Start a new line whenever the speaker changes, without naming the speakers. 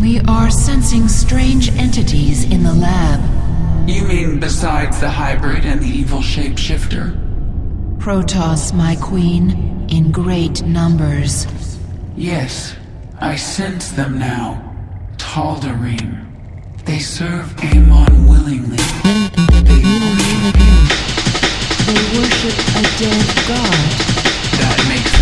We are sensing strange entities in the lab.
You mean besides the hybrid and the evil shapeshifter?
Protoss, my queen, in great numbers.
Yes, I sense them now. Tal'Darim. They serve Amon willingly. They worship.
They worship a dead god.
That makes